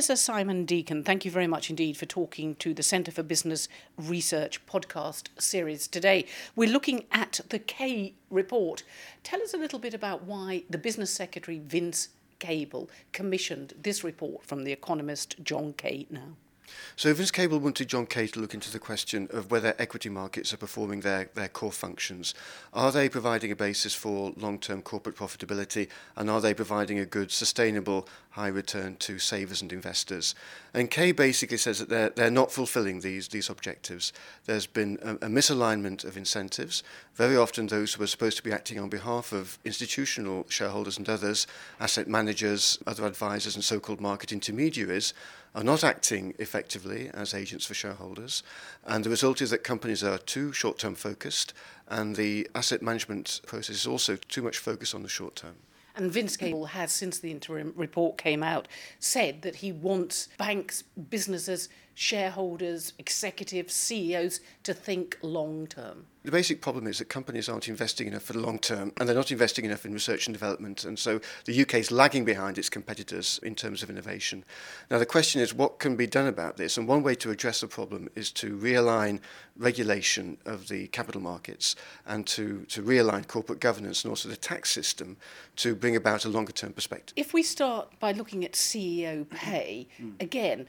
Professor Simon Deakin, thank you very much indeed for talking to the Centre for Business Research podcast series today. We're looking at the Kay report. Tell us a little bit about why the Business Secretary Vince Cable commissioned this report from the economist John Kay now. So Vince Cable wanted John Kay to look into the question of whether equity markets are performing their, their core functions. Are they providing a basis for long-term corporate profitability and are they providing a good, sustainable, high return to savers and investors? And Kay basically says that they're, they're not fulfilling these, these objectives. There's been a, a misalignment of incentives. Very often those who are supposed to be acting on behalf of institutional shareholders and others, asset managers, other advisors and so-called market intermediaries are not acting effectively as agents for shareholders. And the result is that companies are too short term focused, and the asset management process is also too much focused on the short term. And Vince Cable has, since the interim report came out, said that he wants banks, businesses shareholders, executives, CEOs to think long term. The basic problem is that companies aren't investing enough for the long term and they're not investing enough in research and development. And so the UK is lagging behind its competitors in terms of innovation. Now, the question is what can be done about this? And one way to address the problem is to realign regulation of the capital markets and to, to realign corporate governance and also the tax system to bring about a longer term perspective. If we start by looking at CEO pay, mm. again,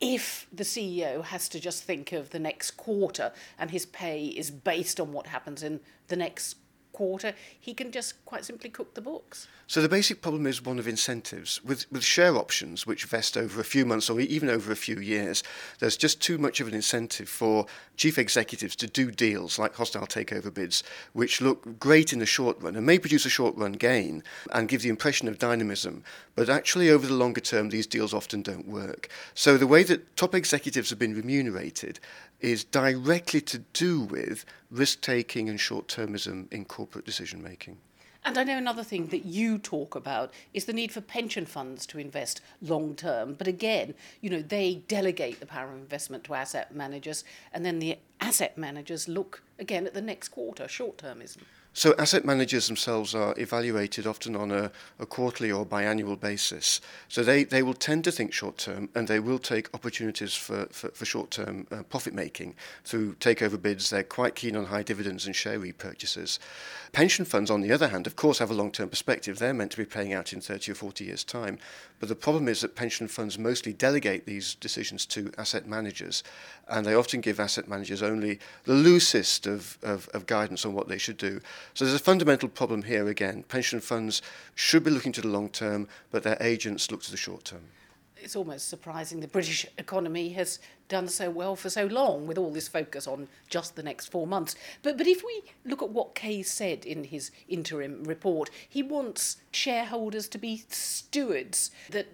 if the CEO has to just think of the next quarter and his pay is based on what happens in the next quarter, he can just quite simply cook the books. So the basic problem is one of incentives. With, with share options, which vest over a few months or even over a few years, there's just too much of an incentive for chief executives to do deals like hostile takeover bids, which look great in the short run and may produce a short run gain and give the impression of dynamism. But actually, over the longer term, these deals often don't work. So the way that top executives have been remunerated is directly to do with risk taking and short termism in corporate decision making. And I know another thing that you talk about is the need for pension funds to invest long term. But again, you know, they delegate the power of investment to asset managers, and then the asset managers look again at the next quarter, short termism. So asset managers themselves are evaluated often on a, a quarterly or biannual basis. So they, they will tend to think short term and they will take opportunities for, for, for short term uh, profit making through takeover bids. They're quite keen on high dividends and share repurchases. Pension funds, on the other hand, of course, have a long term perspective. They're meant to be paying out in 30 or 40 years' time. But the problem is that pension funds mostly delegate these decisions to asset managers and they often give asset managers only the loosest of, of, of guidance on what they should do. So there's a fundamental problem here again. Pension funds should be looking to the long term, but their agents look to the short term. It's almost surprising the British economy has done so well for so long with all this focus on just the next four months. But, but if we look at what Kay said in his interim report, he wants shareholders to be stewards that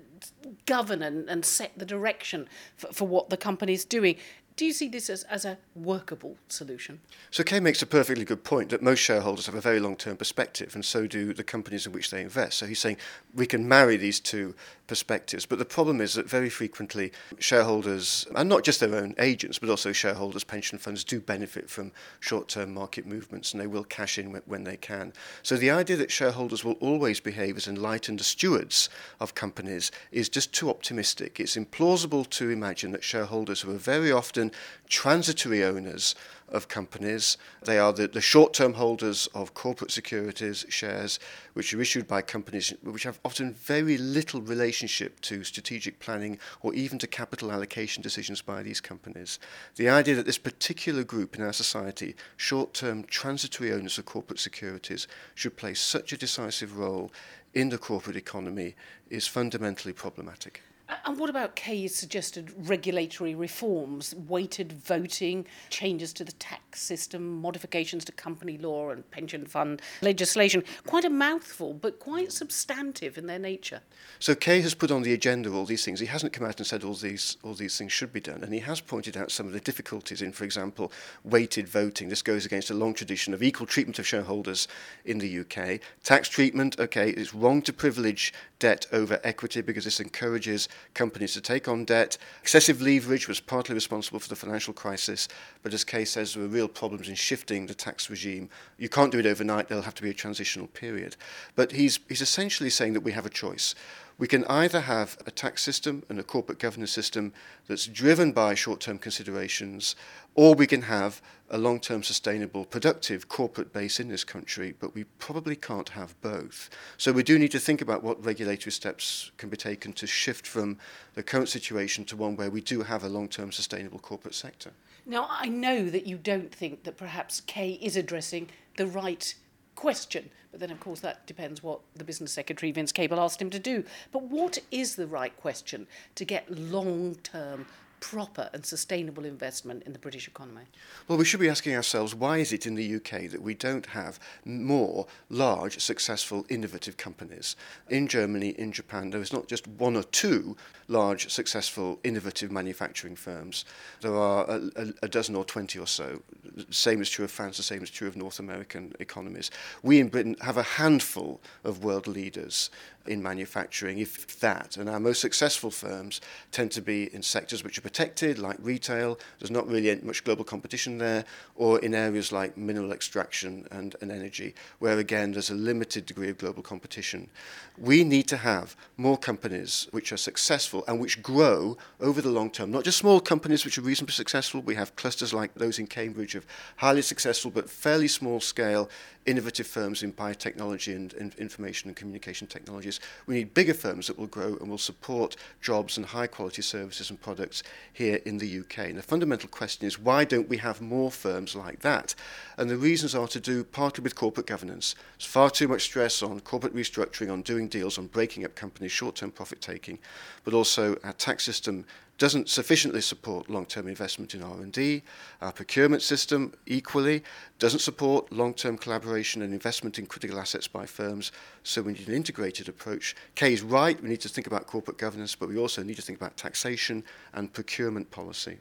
govern and, and set the direction for, for what the company's doing. Do you see this as, as a workable solution? So Kay makes a perfectly good point that most shareholders have a very long-term perspective and so do the companies in which they invest. So he's saying we can marry these two perspectives. But the problem is that very frequently shareholders, and not just their own agents, but also shareholders, pension funds, do benefit from short term market movements and they will cash in when they can. So the idea that shareholders will always behave as enlightened stewards of companies is just too optimistic. It's implausible to imagine that shareholders who are very often transitory owners of companies. They are the, the short term holders of corporate securities shares, which are issued by companies which have often very little relationship to strategic planning or even to capital allocation decisions by these companies. The idea that this particular group in our society, short term transitory owners of corporate securities, should play such a decisive role in the corporate economy is fundamentally problematic. And what about Kay's suggested regulatory reforms, weighted voting, changes to the tax system, modifications to company law and pension fund legislation? Quite a mouthful, but quite substantive in their nature. So Kay has put on the agenda all these things. He hasn't come out and said all these all these things should be done, and he has pointed out some of the difficulties in, for example, weighted voting. This goes against a long tradition of equal treatment of shareholders in the UK. Tax treatment, okay, it's wrong to privilege debt over equity because this encourages companies to take on debt. Excessive leverage was partly responsible for the financial crisis, but as Kay says, there were real problems in shifting the tax regime. You can't do it overnight, there'll have to be a transitional period. But he's, he's essentially saying that we have a choice. We can either have a tax system and a corporate governance system that's driven by short term considerations, or we can have a long term, sustainable, productive corporate base in this country, but we probably can't have both. So we do need to think about what regulatory steps can be taken to shift from the current situation to one where we do have a long term, sustainable corporate sector. Now, I know that you don't think that perhaps Kay is addressing the right question. But then, of course, that depends what the business secretary, Vince Cable, asked him to do. But what is the right question to get long term proper and sustainable investment in the British economy? Well, we should be asking ourselves why is it in the UK that we don't have more large, successful, innovative companies? In Germany, in Japan, there is not just one or two large, successful, innovative manufacturing firms. There are a, a, a dozen or twenty or so. The same is true of France, the same is true of North American economies. We in Britain have a handful of world leaders in manufacturing, if that. And our most successful firms tend to be in sectors which are protected, like retail. There's not really much global competition there, or in areas like mineral extraction and, and energy, where again there's a limited degree of global competition. We need to have more companies which are successful and which grow over the long term, not just small companies which are reasonably successful. We have clusters like those in Cambridge of highly successful but fairly small scale innovative firms in biotechnology and, and information and communication technologies. We need bigger firms that will grow and will support jobs and high quality services and products here in the UK. And the fundamental question is why don't we have more firms like that? And the reasons are to do partly with corporate governance. There's far too much stress on corporate restructuring, on doing deals, on breaking up companies, short term profit taking, but also our tax system doesn't sufficiently support long-term investment in R&D. Our procurement system equally doesn't support long-term collaboration and investment in critical assets by firms. So we need an integrated approach. Kay is right. We need to think about corporate governance, but we also need to think about taxation and procurement policy.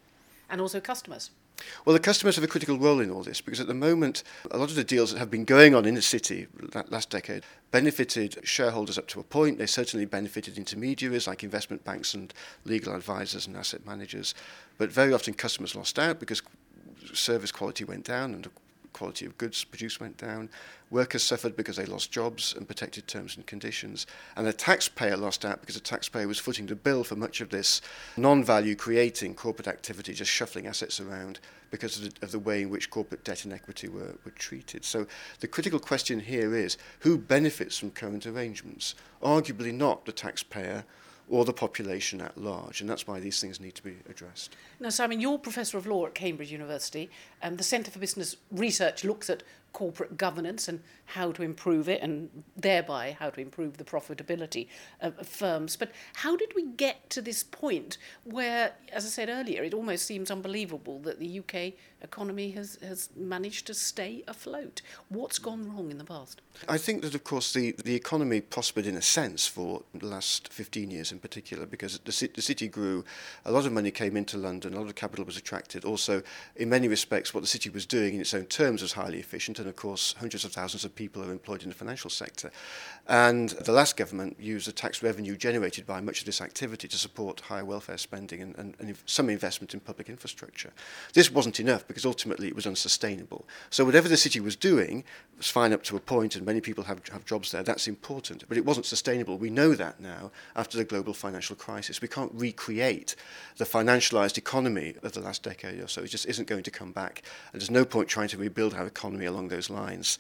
And also customers. Well, the customers have a critical role in all this because at the moment, a lot of the deals that have been going on in the city that last decade benefited shareholders up to a point. They certainly benefited intermediaries like investment banks and legal advisors and asset managers. But very often customers lost out because service quality went down and quality of goods produced went down. Workers suffered because they lost jobs and protected terms and conditions. And the taxpayer lost out because the taxpayer was footing the bill for much of this non value creating corporate activity, just shuffling assets around because of the, of the way in which corporate debt and equity were, were treated. So the critical question here is who benefits from current arrangements? Arguably not the taxpayer or the population at large. And that's why these things need to be addressed. Now, Simon, you're Professor of Law at Cambridge University, and the Centre for Business Research looks at corporate governance and how to improve it and thereby how to improve the profitability of, of firms. But how did we get to this point where, as I said earlier, it almost seems unbelievable that the UK economy has, has managed to stay afloat? What's gone wrong in the past? I think that, of course, the, the economy prospered in a sense for the last 15 years in particular because the, the city grew, a lot of money came into London, a lot of capital was attracted. Also, in many respects, what the city was doing in its own terms was highly efficient and of course hundreds of thousands of people are employed in the financial sector. And the last government used the tax revenue generated by much of this activity to support higher welfare spending and, and, and some investment in public infrastructure. This wasn't enough because ultimately it was unsustainable. So whatever the city was doing was fine up to a point and many people have, have jobs there. That's important. But it wasn't sustainable. We know that now after the global financial crisis. We can't recreate the financialized economy of the last decade or so. It just isn't going to come back. And there's no point trying to rebuild our economy along those lines.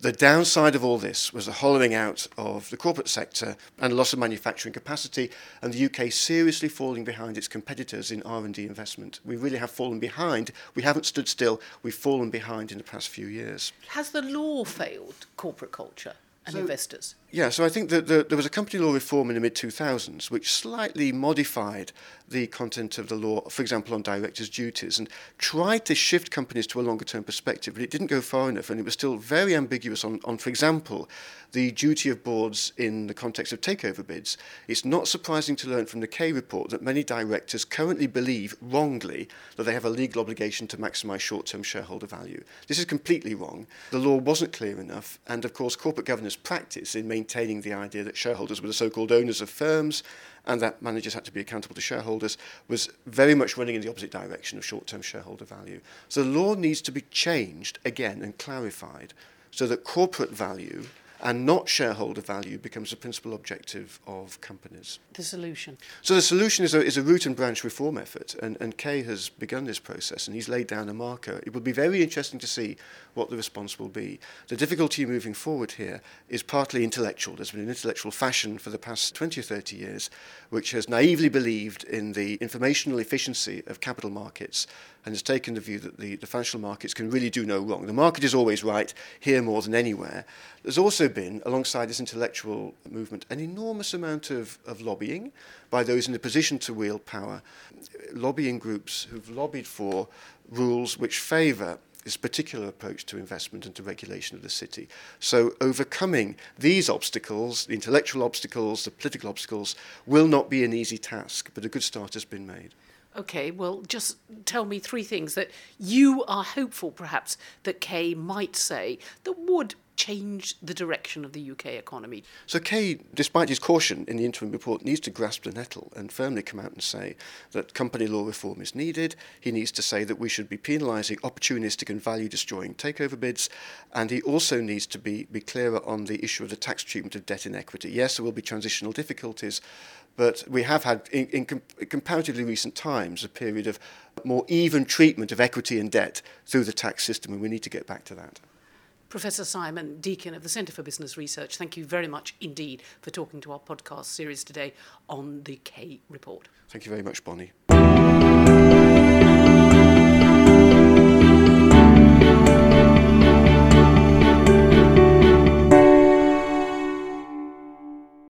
The downside of all this was the hollowing out of the corporate sector and loss of manufacturing capacity, and the UK seriously falling behind its competitors in R&D investment. We really have fallen behind. We haven't stood still. We've fallen behind in the past few years. Has the law failed corporate culture and So- investors? Yeah, so I think that the, there was a company law reform in the mid 2000s which slightly modified the content of the law, for example, on directors' duties, and tried to shift companies to a longer term perspective, but it didn't go far enough, and it was still very ambiguous on, on, for example, the duty of boards in the context of takeover bids. It's not surprising to learn from the Kay report that many directors currently believe wrongly that they have a legal obligation to maximise short term shareholder value. This is completely wrong. The law wasn't clear enough, and of course, corporate governance practice in maintaining the idea that shareholders were the so-called owners of firms and that managers had to be accountable to shareholders was very much running in the opposite direction of short-term shareholder value. So the law needs to be changed again and clarified so that corporate value and not shareholder value becomes the principal objective of companies. The solution. So the solution is a, is a root and branch reform effort, and, and Kay has begun this process and he's laid down a marker. It will be very interesting to see what the response will be. The difficulty moving forward here is partly intellectual. There's been an intellectual fashion for the past 20 or 30 years which has naively believed in the informational efficiency of capital markets and has taken the view that the, the financial markets can really do no wrong. The market is always right, here more than anywhere. There's also been, alongside this intellectual movement, an enormous amount of, of lobbying by those in a position to wield power, lobbying groups who've lobbied for rules which favour this particular approach to investment and to regulation of the city. So overcoming these obstacles, the intellectual obstacles, the political obstacles, will not be an easy task, but a good start has been made. Okay, well, just tell me three things that you are hopeful, perhaps, that Kay might say that would change the direction of the UK economy. So Kay, despite his caution in the interim report, needs to grasp the nettle and firmly come out and say that company law reform is needed. He needs to say that we should be penalising opportunistic and value-destroying takeover bids, and he also needs to be, be clearer on the issue of the tax treatment of debt inequity. Yes, there will be transitional difficulties, but we have had, in, in com- comparatively recent times, a period of more even treatment of equity and debt through the tax system, and we need to get back to that. Professor Simon Deakin of the Centre for Business Research, thank you very much indeed for talking to our podcast series today on the Kay Report. Thank you very much, Bonnie.